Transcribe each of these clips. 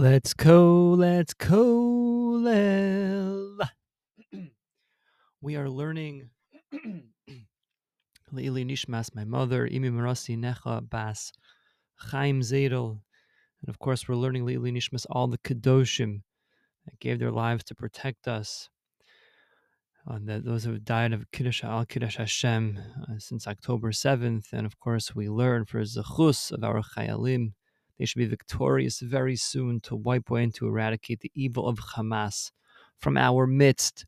Let's go, let's kollel. we are learning Leili Nishmas, my mother, Imi Marasi Necha Bas Chaim Zedel. And of course, we're learning Leili Nishmas, all the Kedoshim that gave their lives to protect us. Uh, the, those who died of Kiddush al Kiddush Hashem uh, since October 7th. And of course, we learn for Zechus of our Chayalim they should be victorious very soon to wipe away and to eradicate the evil of Hamas from our midst.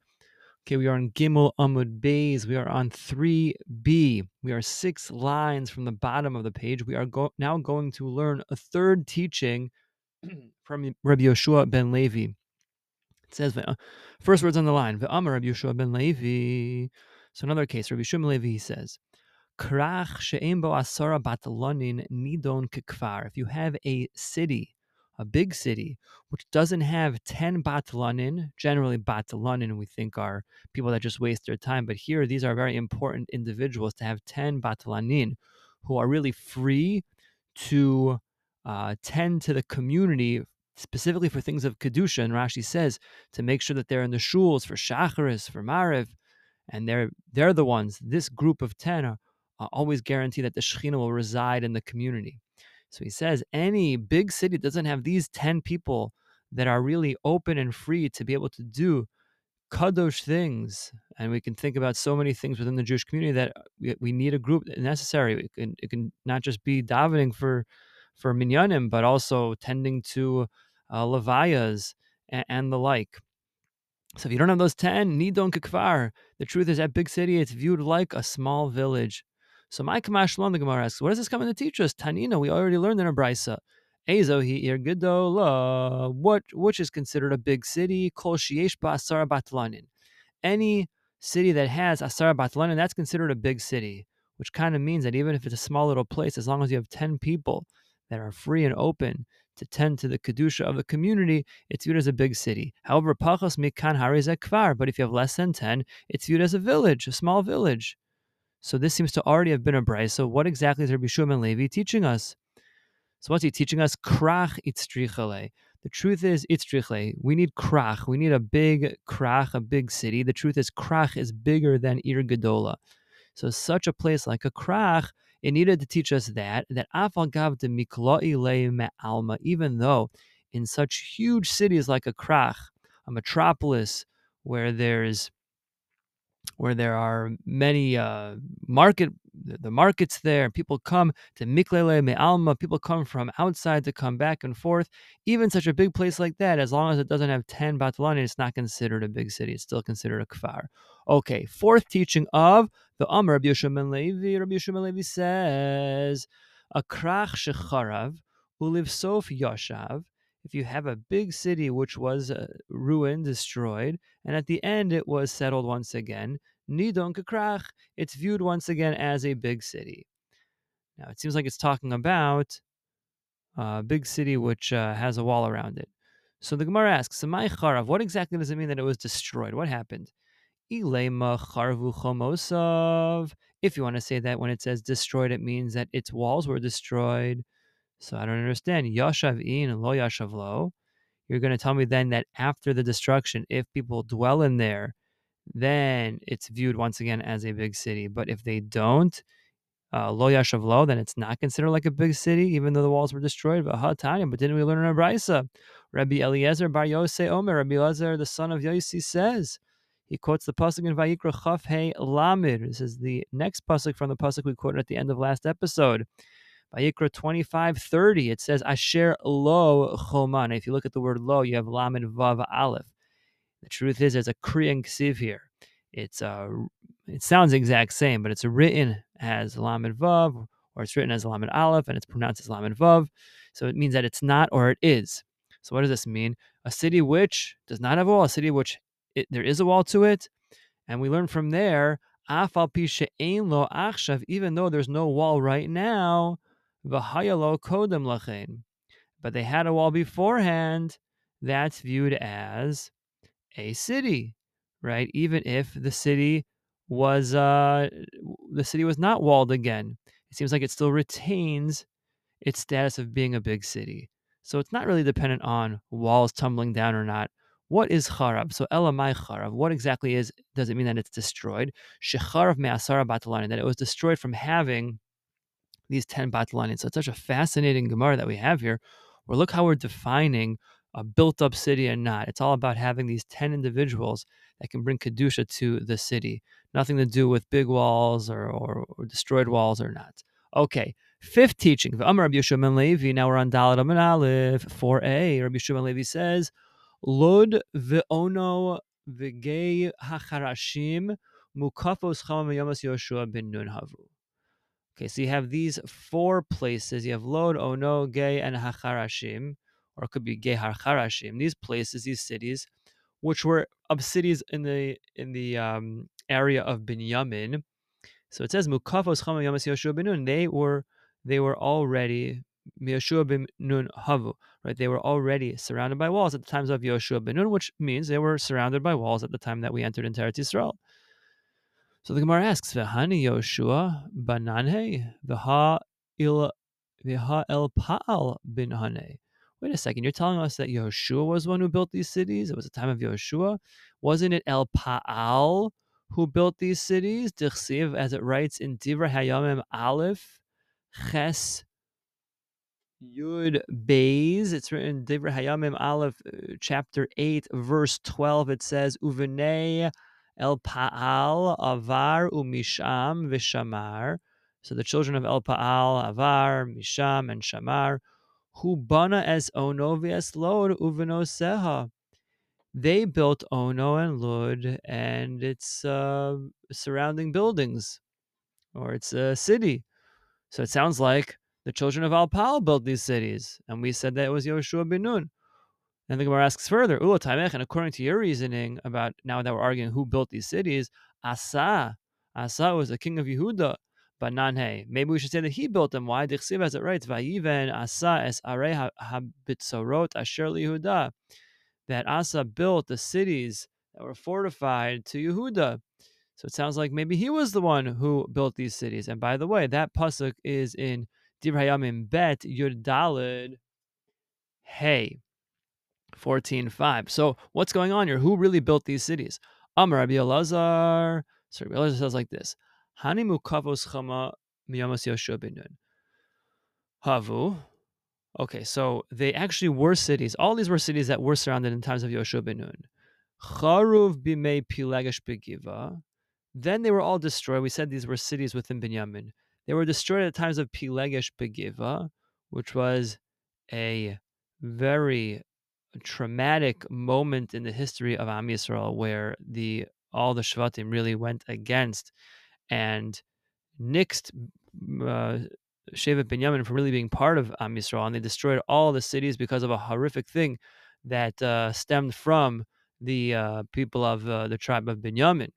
Okay, we are on Gimel Amud Bays. We are on 3b. We are six lines from the bottom of the page. We are go- now going to learn a third teaching from Rabbi Yoshua ben Levi. It says, uh, first words on the line, Ve'amar Rabbi Yoshua ben Levi. So another case, Rabbi ben Levi says, Krach batalonin nidon kekvar. If you have a city, a big city, which doesn't have 10 batalonin, generally batalonin we think are people that just waste their time, but here these are very important individuals to have 10 batalanin who are really free to uh, tend to the community specifically for things of kedusha. And Rashi says to make sure that they're in the shuls for shacharis, for mariv, and they're they're the ones. This group of ten are, uh, always guarantee that the Shekhinah will reside in the community. So he says any big city doesn't have these 10 people that are really open and free to be able to do kadosh things. And we can think about so many things within the Jewish community that we, we need a group necessary. It can, it can not just be davening for for minyanim, but also tending to uh, levayas and, and the like. So if you don't have those 10, nidon kikvar. The truth is, at big city, it's viewed like a small village. So my Kamash the Gemara asks, what is this coming to teach us? Tanina, we already learned in a brisa. Ezo hi ir gedola, what which is considered a big city, kol shiesh asara batlanin. Any city that has asara batlanin, that's considered a big city, which kind of means that even if it's a small little place, as long as you have 10 people that are free and open to tend to the kedusha of the community, it's viewed as a big city. However, pachos mikan harizek kvar, but if you have less than 10, it's viewed as a village, a small village. So this seems to already have been a brayso. So what exactly is Rabbi Shimon Levi teaching us? So what's he teaching us? Krach itzrichale. The truth is itzrichle. We need krach. We need a big krach, a big city. The truth is krach is bigger than Ir Gedola. So such a place like a krach, it needed to teach us that that afal gav de mikloi alma. Even though in such huge cities like a krach, a metropolis where there's where there are many uh, market the markets there people come to miklele me'alma people come from outside to come back and forth. Even such a big place like that as long as it doesn't have 10 batalani it's not considered a big city it's still considered a kfar. Okay fourth teaching of the Amr Rabbi Yeshua Levi. Rabbi Yeshua Levi says a krach shecharav uliv sof yoshav if you have a big city which was uh, ruined, destroyed, and at the end it was settled once again, Nidon Kakrach, it's viewed once again as a big city. Now it seems like it's talking about a big city which uh, has a wall around it. So the Gemara asks, Samai Charav, what exactly does it mean that it was destroyed? What happened? Charvu Chomosav. If you want to say that when it says destroyed, it means that its walls were destroyed. So I don't understand. Yashav in lo yashav lo. You're going to tell me then that after the destruction, if people dwell in there, then it's viewed once again as a big city. But if they don't, uh, lo yashav lo, then it's not considered like a big city, even though the walls were destroyed. But Tanya, but didn't we learn in our brisa? Rabbi Eliezer bar Yosei Omer, Rabbi Eliezer, the son of Yosi, says. He quotes the pasuk in Vayikra Chaf Hey Lamid. This is the next pasuk from the pasuk we quoted at the end of last episode. Vayikra 25, 30, it says, Asher lo choman. If you look at the word lo, you have lamed vav aleph. The truth is, there's a kriyan ksiv here. It's uh, it sounds exact same, but it's written as lamed vav, or it's written as lamed aleph, and it's pronounced as lamed vav. So it means that it's not or it is. So what does this mean? A city which does not have a wall, a city which it, there is a wall to it, and we learn from there, afal lo achshav, even though there's no wall right now, But they had a wall beforehand. That's viewed as a city, right? Even if the city was uh, the city was not walled again, it seems like it still retains its status of being a big city. So it's not really dependent on walls tumbling down or not. What is charab? So elamai charab. What exactly is? Does it mean that it's destroyed? Shecharav me'asara batalanin. That it was destroyed from having these ten batalanin. So it's such a fascinating gemara that we have here. Where look how we're defining a built-up city and not. It's all about having these ten individuals that can bring kedusha to the city. Nothing to do with big walls or, or, or destroyed walls or not. Okay, fifth teaching. Now we're on Dalet Amin Aleph 4a. Rabbi ben Levi says, Lod ve'ono v'gei hacharashim mukafos chama Yoshua ben Nun havu. Okay, so you have these four places. You have Lod, Ono, Gay, and Hacharashim, or it could be Gay Harcharashim. These places, these cities, which were of cities in the in the um, area of Binyamin. So it says Mukafos Chama Yamas Yoshua ben Nun. They were they were already Yoshua ben Nun Havu, right? They were already surrounded by walls at the times of Yoshua ben Nun, which means they were surrounded by walls at the time that we entered into Eretz Yisrael. So the Gemara asks, "V'hani Yoshua bananhe v'ha il v'ha el pa'al bin hane." Wait a second, you're telling us that Yoshua was one who built these cities? It was the time of Yoshua. Wasn't it El Pa'al who built these cities? Dichsiv, as it writes in Divra Hayamim Aleph, Ches Yud Beis. It's written in Divra Hayamim Aleph, uh, chapter 8, verse 12. It says, Uvenei El Pa'al Avar Umisham Vishamar. So the children of El Pa'al, Avar, Misham, and Shamar, who bana as Ono v'es Lod uvenoseha. They built Ono and Lod and its uh, surrounding buildings, or its a city. So it sounds like the children of El Pa'al built these cities, and we said that it was Yoshua bin Nun. And the Gemara asks further, Ula Tamech, and according to your reasoning about now that we're arguing who built these cities, Asa, Asa was the king of Yehuda, but Nanhe. Maybe we should say that he built them. Why? Dichsiv as it writes, Vayiven Asa es are habitzorot asher Yehuda. That Asa built the cities that were fortified to Yehuda. So it sounds like maybe he was the one who built these cities. And by the way, that pasuk is in Dibrayamim Bet Yud Dalid Hey. 14.5. So what's going on here? Who really built these cities? Amar Rabbi Elazar. So Rabbi Elazar says like this. Hani mukavos chama miyamas Yoshua ben Nun. Havu. Okay, so they actually were cities. All these were cities that were surrounded in times of Yoshua ben Nun. Charuv bimei pilegesh begiva. Then they were all destroyed. We said these were cities within Binyamin. They were destroyed at times of Pilegesh Begiva, which was a very traumatic moment in the history of Am Yisrael where the all the Shvatim really went against and nixed uh, Shevet Binyamin from really being part of Am Yisrael, and they destroyed all the cities because of a horrific thing that uh, stemmed from the uh, people of uh, the tribe of Binyamin.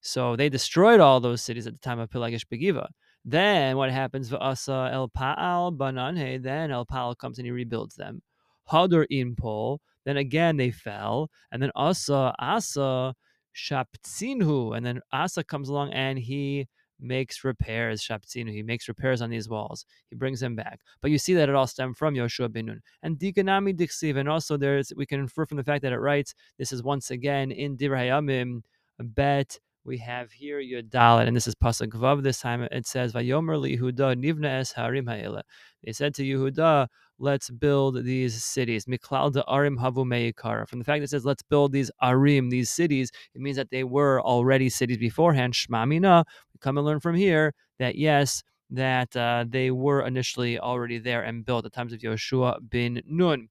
So they destroyed all those cities at the time of Pilagish Begiva. Then what happens? V'asa El Pa'al Bananhe. Then El Pa'al comes and he rebuilds them. Hadar Inpol. Then again they fell, and then Asa Asa Shaptzinhu, and then Asa comes along and he makes repairs. Shaptzinu, he makes repairs on these walls. He brings them back. But you see that it all stemmed from Yoshua bin Nun. And Dikanami Diksiv, and also there's we can infer from the fact that it writes this is once again in Divrayamim, bet we have here Yudalit, and this is Pasuk Vav this time. It says, Vayomer Yehuda nivna es harim ha'ela. They said to Yehuda, let's build these cities. Miklal arim havu. From the fact that it says, let's build these arim, these cities, it means that they were already cities beforehand. Shmamina, come and learn from here that yes, that uh, they were initially already there and built at times of Yoshua bin Nun.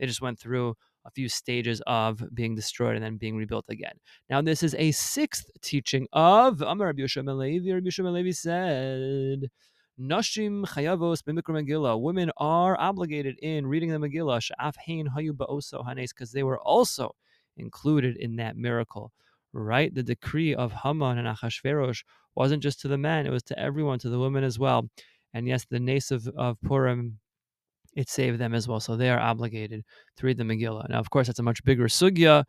They just went through a few stages of being destroyed and then being rebuilt again. Now, this is a sixth teaching of Amar Rabbi Yeshua Levi. Rabbi said, Nashim chayavos b'mikra Megillah. Women are obligated in reading the Megillah. Hein hayu ba'oso hanes, because they were also included in that miracle. Right? The decree of Haman and Achashverosh wasn't just to the men; it was to everyone, to the women as well. And yes, the nace of, of Purim it saved them as well. So they are obligated to read the Megillah. Now, of course, that's a much bigger sugya,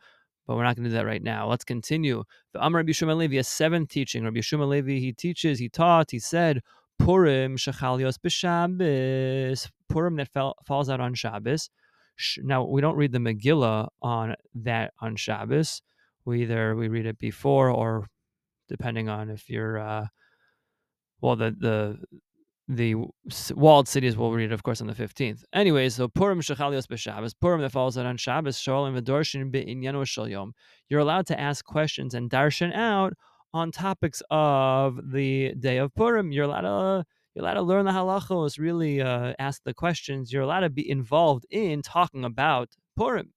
but we're not going to do that right now. Let's continue. The Amr Rabbi Shimon Levi has seven teaching. Rabbi Shimon Levi, he teaches, he taught, he said, Purim shechalios b'Shabbos, Purim that fell, falls out on Shabbos. Now we don't read the Megillah on that on Shabbos. We either we read it before or depending on if you're uh, well the the the walled cities will read of course, on the 15th. Anyway, so Purim Shechalios b'Shabbos, Purim that falls out on Shabbos, Sholim v'Dorshin be'inyano shel yom. You're allowed to ask questions and darshan out on topics of the day of Purim. You're allowed to you're allowed to learn the halachos, really uh, ask the questions. You're allowed to be involved in talking about Purim.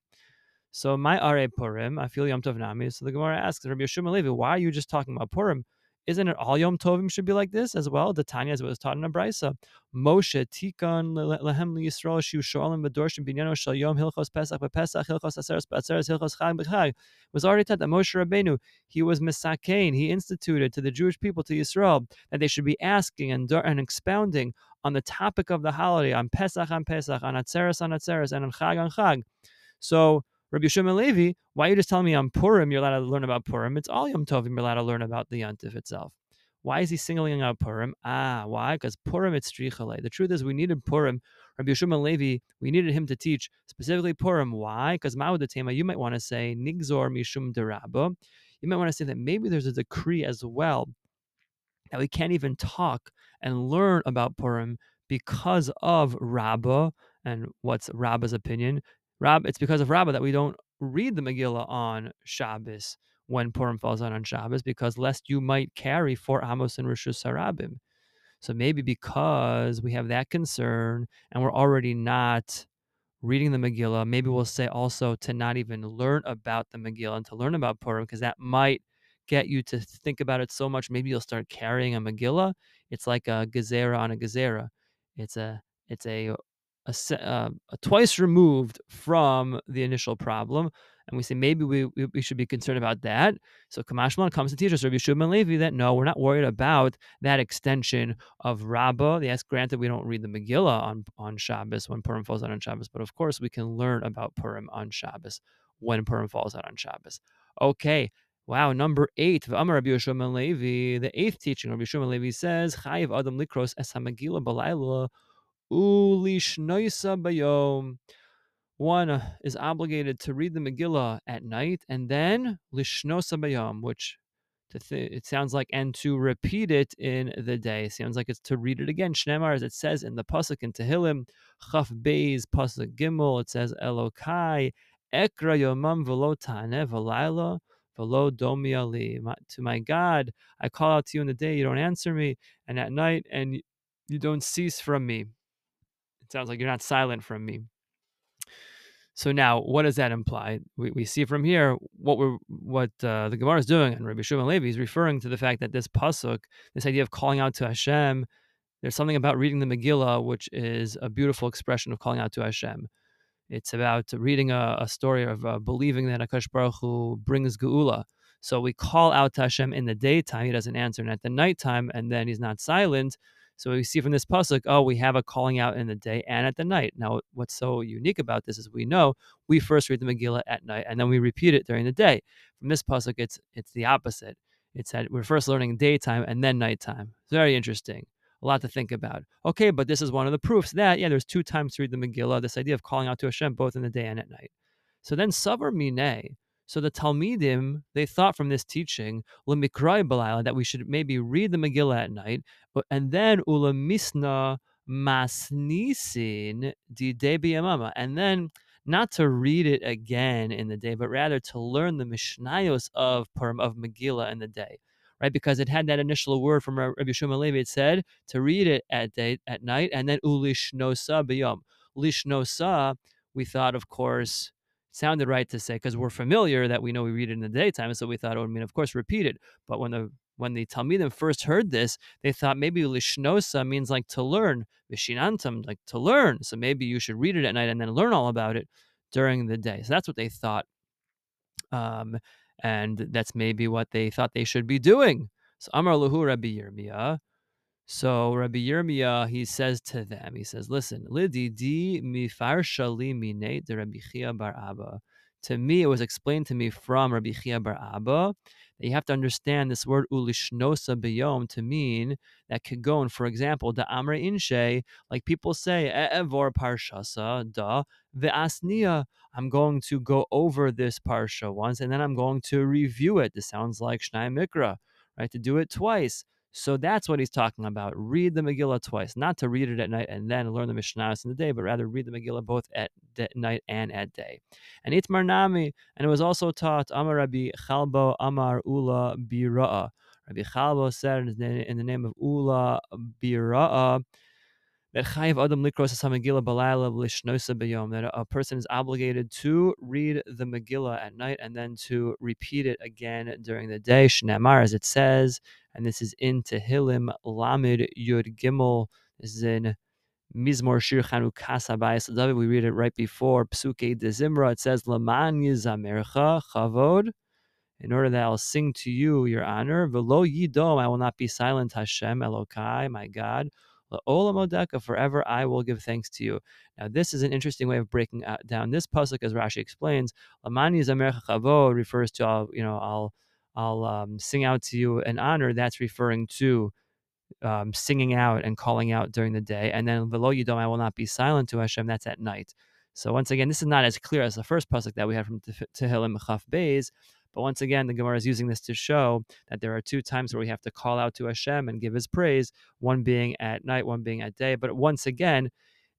So my Are Purim, I feel Yom Tov Nami. So the Gemara asks Rabbi Yeshua Levi, why are you just talking about Purim? Isn't it all Yom Tovim should be like this as well? The Tanya, as it was taught in a brisa. Moshe tikon lehem liyisrael shiu shoalim b'dorshim binyano shal yom hilchos pesach b'pesach hilchos aseres b'aseres hilchos chag b'chag. Was already taught that Moshe Rabbeinu, he was misakein, he instituted to the Jewish people, to Yisrael, that they should be asking and, and expounding on the topic of the holiday, on Pesach on Pesach, on Atzeres on Atzeres, and on Chag on Chag. So Rabbi Shimon Levi, why are you just telling me on Purim you're allowed to learn about Purim? It's all Yom Tovim you're allowed to learn about the Yontif itself. Why is he singling out Purim? Ah, why? Because Purim it's strichale. The truth is we needed Purim. Rabbi Shimon Levi, we needed him to teach specifically Purim. Why? Because Ma'udatema, you might want to say Nigzor Mishum Derabo. You might want to say that maybe there's a decree as well that we can't even talk and learn about Purim because of Rabbah and what's Rabbah's opinion. Rab, it's because of Rabbah that we don't read the Megillah on Shabbos when Purim falls out on Shabbos, because lest you might carry four Amos and Rishus Sarabim. So maybe because we have that concern and we're already not reading the Megillah, maybe we'll say also to not even learn about the Megillah and to learn about Purim, because that might get you to think about it so much. Maybe you'll start carrying a Megillah. It's like a Gezerah on a Gezerah. It's a it's a a, uh, a twice removed from the initial problem, and we say maybe we, we, we should be concerned about that. So Kamashman comes to teach us, Rabbi Shimon Levi, that no, we're not worried about that extension of Rabbah. Yes, granted, we don't read the Megillah on, on Shabbos when Purim falls out on Shabbos, but of course we can learn about Purim on Shabbos when Purim falls out on Shabbos. Okay, Wow, number eight, Amar Rabbi Yeshua Levi, the eighth teaching, Rabbi Yeshua Levi says, Chayiv Adam Likros Es HaMegillah Ulishnoisa bayom. One uh, is obligated to read the Megillah at night, and then lishnosa bayom, which th- it sounds like, and to repeat it in the day. It sounds like it's to read it again. Shnemar, as it says in the pasuk in Tehillim, Chaf Beis pasuk Gimel. It says Elokai ekra yomam velo tane ali. To my God, I call out to you in the day, you don't answer me, and at night, and you don't cease from me. Sounds like you're not silent from me. So now, what does that imply? We, we see from here what we're what uh, the Gemara is doing, and Rabbi Shimon Levi is referring to the fact that this pasuk, this idea of calling out to Hashem, there's something about reading the Megillah which is a beautiful expression of calling out to Hashem. It's about reading a, a story of uh, believing that Akash Baruch Hu brings Geula. So we call out to Hashem in the daytime, he doesn't answer, and at the nighttime, and then he's not silent. So we see from this pasuk, oh, we have a calling out in the day and at the night. Now, what's so unique about this is we know we first read the Megillah at night and then we repeat it during the day. From this pasuk, it's it's the opposite. It's that we're first learning daytime and then nighttime. It's very interesting. A lot to think about. Okay, but this is one of the proofs that yeah, there's two times to read the Megillah. This idea of calling out to Hashem both in the day and at night. So then Savar Mineh, so the Talmidim, they thought from this teaching, that we should maybe read the Megillah at night, but and then ulamisna masnisin di de and then not to read it again in the day, but rather to learn the Mishnayos of Purim of Megillah in the day, right? Because it had that initial word from Rabbi Shimon Levi. It said to read it at day at night, and then ulishnosa biyom. Lishnosa, we thought, of course, sounded right to say because we're familiar that we know we read it in the daytime, so we thought it would mean, of course, repeat it. But when the when the Talmidim first heard this, they thought maybe lishnosa means like to learn, vishinantam, like to learn. So maybe you should read it at night and then learn all about it during the day. So that's what they thought. Um, and that's maybe what they thought they should be doing. So Amar Lahu Rabbi Yirmiyah, so Rabbi Yirmiyah, he says to them, he says, listen, de Rabbi Chia bar Abba. To me, it was explained to me from Rabbi Chia Bar Abba that you have to understand this word ulishnosa beyom to mean that kagon, for example, the amre inshe, like people say, evor parshasa da ve'asnia. I'm going to go over this parsha once, and then I'm going to review it. This sounds like Shnai Mikra, right? To do it twice. So that's what he's talking about. Read the Megillah twice, not to read it at night and then learn the Mishnahs in the day, but rather read the Megillah both at night and at day. And Itmar Nami, and it was also taught Amar Rabbi Chalbo Amar Ula Bira'a. Rabbi Chalbo said in the name of Ula Bira'a that a person is obligated to read the Megillah at night and then to repeat it again during the day. Shneamar, as it says, and this is in Tehillim Lamed Yud Gimel. This is in Mizmor Shir Chanukah Habayis David. We read it right before Psuke de Zimra. It says Laman Yizamercha Chavod. In order that I'll sing to you your honor. Velo Yidom, I will not be silent. Hashem Elokai, my God. Olamodeka, forever I will give thanks to you. Now, this is an interesting way of breaking down this pasuk, as Rashi explains. Lamani Zamer Chavo refers to, I'll, you know, I'll, I'll um, sing out to you an honor. That's referring to um, singing out and calling out during the day. And then below you I will not be silent to Hashem. That's at night. So once again, this is not as clear as the first pasuk that we had from Tehillim Chaf Beis, but once again, the Gemara is using this to show that there are two times where we have to call out to Hashem and give His praise, one being at night, one being at day. But once again,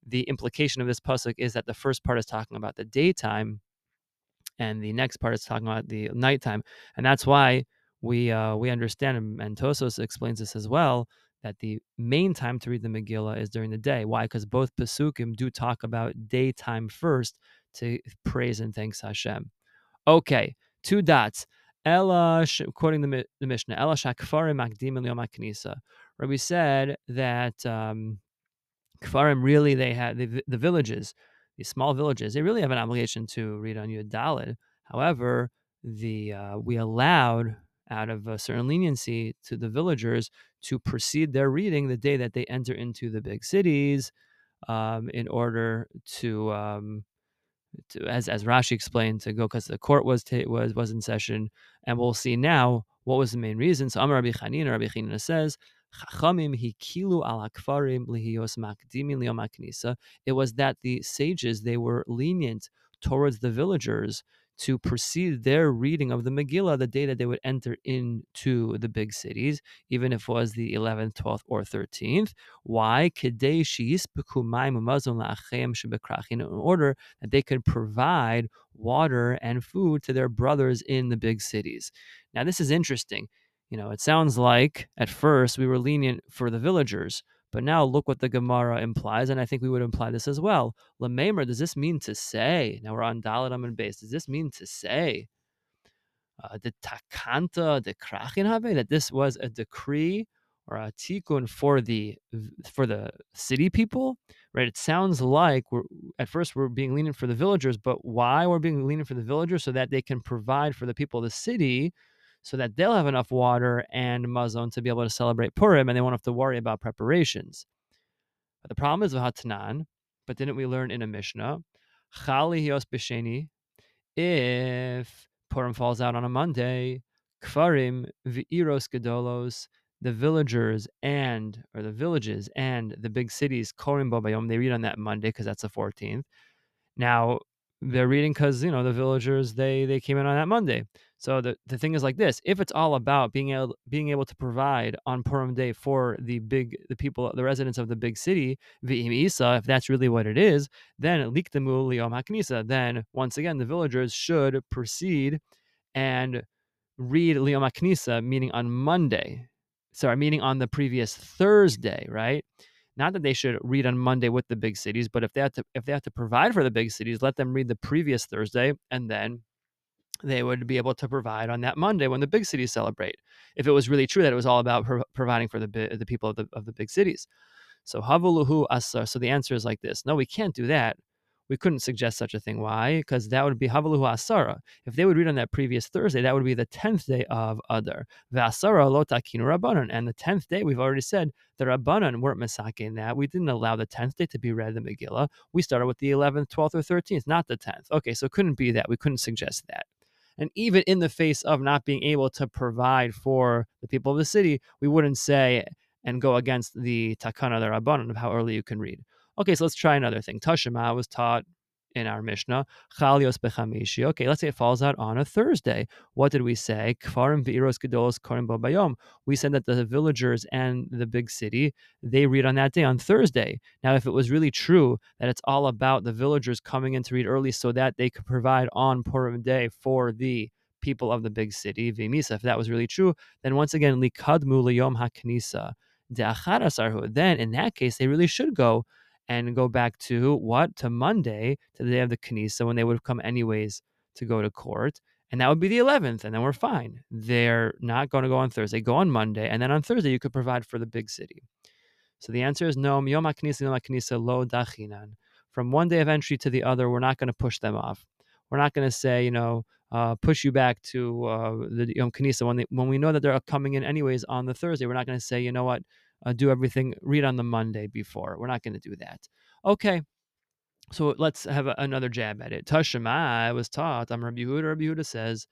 the implication of this pasuk is that the first part is talking about the daytime, and the next part is talking about the nighttime, and that's why we uh, we understand, and Tosos explains this as well, that the main time to read the Megillah is during the day. Why? Because both pasukim do talk about daytime first to praise and thanks Hashem. Okay, two dots. Ella, quoting the, the Mishnah, Ella shakfarim knisa. Where we said that um, kfarim really they had the, the villages, these small villages, they really have an obligation to read on Yud Dalid. However, the uh, we allowed out of a certain leniency to the villagers to proceed their reading the day that they enter into the big cities um, in order to um, to, as as Rashi explained, to go because the court was was was in session, and we'll see now what was the main reason. So Amar Rabbi Chanina, Rabbi Chanina says, Chachamim hikilu al hakfarim lihiyos makdimin It was that the sages they were lenient towards the villagers to precede their reading of the Megillah the day that they would enter into the big cities, even if it was the 11th, 12th, or 13th. Why? In order that they could provide water and food to their brothers in the big cities. Now, this is interesting. You know, it sounds like at first we were lenient for the villagers, but now look what the Gemara implies, and I think we would imply this as well. Lamemer, does this mean to say? Now we're on Dalit Amid base. Does this mean to say uh, the takanta, the krachin have that this was a decree or a tikkun for the for the city people? Right? It sounds like we're at first we're being lenient for the villagers, but why we're being lenient for the villagers so that they can provide for the people of the city so that they'll have enough water and mazon to be able to celebrate Purim and they won't have to worry about preparations. But the problem is with Hatanan, but didn't we learn in a Mishnah? Chali hios b'sheni, if Purim falls out on a Monday, kfarim v'iros gedolos, the villagers and or the villages and the big cities korim bobayom, they read on that Monday because that's the 14th. Now they're reading because you know the villagers they they came in on that Monday. So the, the thing is like this: if it's all about being able being able to provide on Purim Day for the big the people the residents of the big city, Isa, if that's really what it is, then likdemu liyom haknisa. Then once again, the villagers should proceed and read liyom haknisa, meaning on Monday. Sorry, meaning on the previous Thursday, right? Not that they should read on Monday with the big cities, but if they have to if they have to provide for the big cities, let them read the previous Thursday and then they would be able to provide on that Monday when the big cities celebrate. If it was really true that it was all about pro- providing for the the people of the of the big cities. So havuluhu asar. So the answer is like this: No, we can't do that. We couldn't suggest such a thing. Why? Because that would be Havaluhu Asara. If they would read on that previous Thursday, that would be the 10th day of Adar. Vasara lotakinu Rabbanon. And the 10th day, we've already said, the Rabbanon weren't in that. We didn't allow the 10th day to be read in the Megillah. We started with the 11th, 12th, or 13th, not the 10th. Okay, so it couldn't be that. We couldn't suggest that. And even in the face of not being able to provide for the people of the city, we wouldn't say and go against the takana the rabbanon of how early you can read. Okay, so let's try another thing. Tashema was taught in our Mishnah. Chalios bechamishi. Okay, let's say it falls out on a Thursday. What did we say? Kfarim gedolos korim. We said that the villagers and the big city they read on that day on Thursday. Now, if it was really true that it's all about the villagers coming in to read early so that they could provide on Purim day for the people of the big city, v'misa. If that was really true, then once again likadmu liyom haknisa. Then in that case, they really should go and go back to what? To Monday, to the day of the Knisa, when they would have come anyways to go to court. And that would be the 11th, and then we're fine. They're not going to go on Thursday. Go on Monday, and then on Thursday you could provide for the big city. So the answer is no. Yom knisa lo dachinan. From one day of entry to the other, we're not going to push them off. We're not going to say, you know, uh, push you back to uh, the Yom Knisa when, when we know that they're coming in anyways on the Thursday. We're not going to say, you know what, uh, do everything, read on the Monday before. We're not going to do that. Okay. So let's have a, another jab at it. Tashema was taught. I'm Rabbi Yehuda. Rabbi Yehuda says,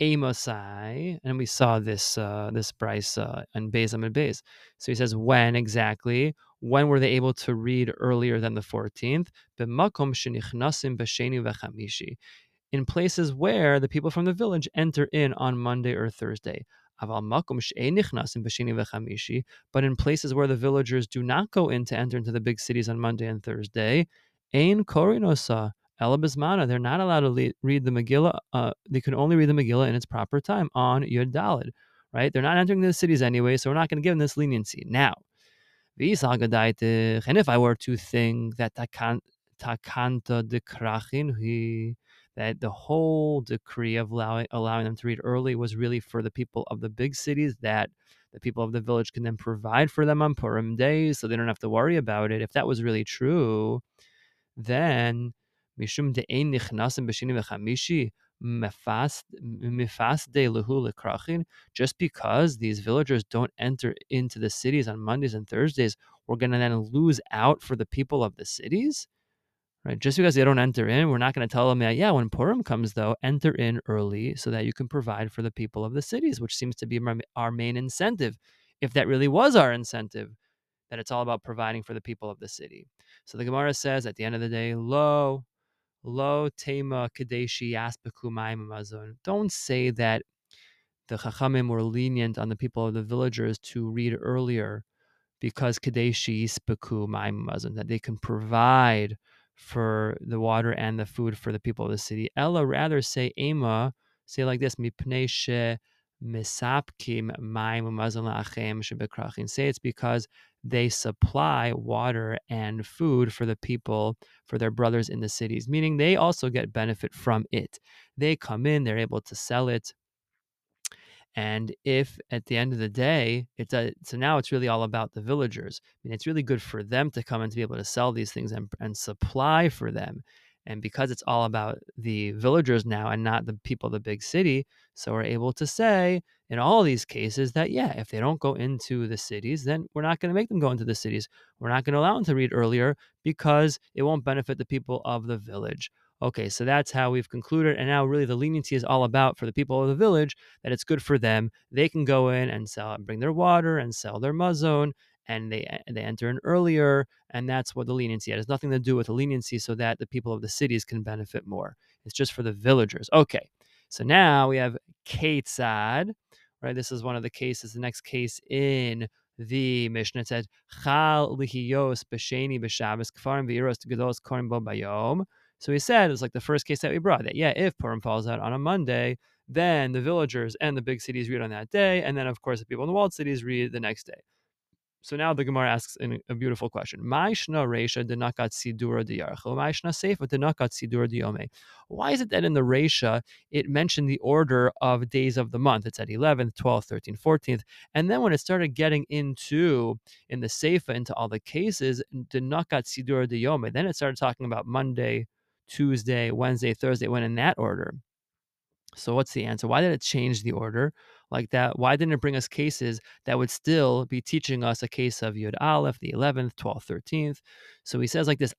Amosai, and we saw this uh, this Bryce uh, and Beis Beis. So he says, when exactly? When were they able to read earlier than the 14th? In places where the people from the village enter in on Monday or Thursday. But in places where the villagers do not go in to enter into the big cities on Monday and Thursday, Ein Korinosa, Elabismana, they're not allowed to read the Megillah. Uh, they can only read the Megillah in its proper time on Yud Dalid, right? They're not entering the cities anyway, so we're not going to give them this leniency. Now, and if I were to think that takanta de krachin, that the whole decree of allowing, allowing them to read early was really for the people of the big cities that the people of the village can then provide for them on Purim days so they don't have to worry about it. If that was really true, then Mishum de'ein nichnasim b'shini v'chamishi just because these villagers don't enter into the cities on Mondays and Thursdays, we're going to then lose out for the people of the cities? Right? Just because they don't enter in, we're not going to tell them that, yeah, when Purim comes, though, enter in early so that you can provide for the people of the cities, which seems to be our main incentive. If that really was our incentive, that it's all about providing for the people of the city. So the Gemara says at the end of the day, lo, lo tema kadeshi mazon. Don't say that the Chachamim were lenient on the people of the villagers to read earlier because kadeshi yaspeku mazon, that they can provide for the water and the food for the people of the city. Ella rather say Ema, say like this, Mipneshe misapkim mayim Say it's because they supply water and food for the people, for their brothers in the cities, meaning they also get benefit from it. They come in, they're able to sell it, and if at the end of the day, it's a, so now it's really all about the villagers. I mean, it's really good for them to come and to be able to sell these things and, and supply for them. And because it's all about the villagers now and not the people of the big city, so we're able to say in all these cases that, yeah, if they don't go into the cities, then we're not going to make them go into the cities. We're not going to allow them to read earlier because it won't benefit the people of the village. Okay, so that's how we've concluded. And now, really, the leniency is all about for the people of the village that it's good for them. They can go in and sell and bring their water and sell their mazon, and they eh, they enter in earlier, and that's what the leniency. It has nothing to do with the leniency, so that the people of the cities can benefit more. It's just for the villagers. Okay, so now we have Ketzad, right? This is one of the cases. The next case in the Mishnah it said Chal lihiyos b'sheni b'shabbos kfarim v'iros gedos korim bo bayom. So he said, it's like the first case that we brought that, yeah, if Purim falls out on a Monday, then the villagers and the big cities read on that day. And then, of course, the people in the walled cities read the next day. So now the Gemara asks a beautiful question. Why is it that in the Resha it mentioned the order of days of the month? It said 11th, 12th, 13th, 14th. And then when it started getting into, in the Seifa, into all the cases, denakat sidura diyome, then it started talking about Monday, Tuesday, Wednesday, Thursday, went in that order. So what's the answer? Why did it change the order? like that? Why didn't it bring us cases that would still be teaching us a case of Yud Aleph, the 11th, 12th, 13th? So he says like this,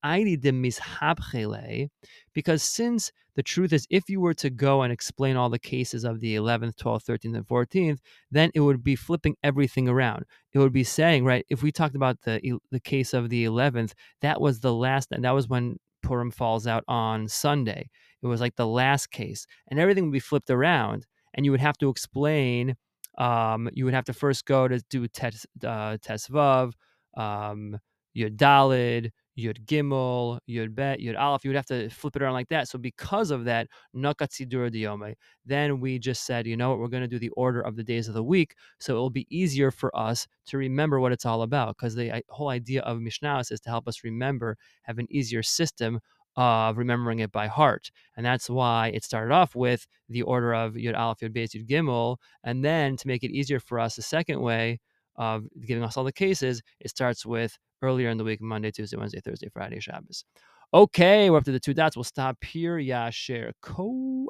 because since the truth is, if you were to go and explain all the cases of the 11th, 12th, 13th, and 14th, then it would be flipping everything around. It would be saying, right, if we talked about the the case of the 11th, that was the last, and that was when Purim falls out on Sunday. It was like the last case, and everything would be flipped around and you would have to explain. Um, you would have to first go to do tes, uh, tesvav, um, yud dalid, yud gimel, yud bet, yud aleph. You would have to flip it around like that. So because of that, diyome. Then we just said, you know what, we're going to do the order of the days of the week, so it will be easier for us to remember what it's all about. Because the whole idea of Mishnah is to help us remember, have an easier system of remembering it by heart. And that's why it started off with the order of Yud Aleph, Yud Beis, Yud Gimel. And then to make it easier for us, the second way of giving us all the cases, it starts with earlier in the week, Monday, Tuesday, Wednesday, Thursday, Friday, Shabbos. Okay, we're up to the two dots. We'll stop here. Yasher Koach.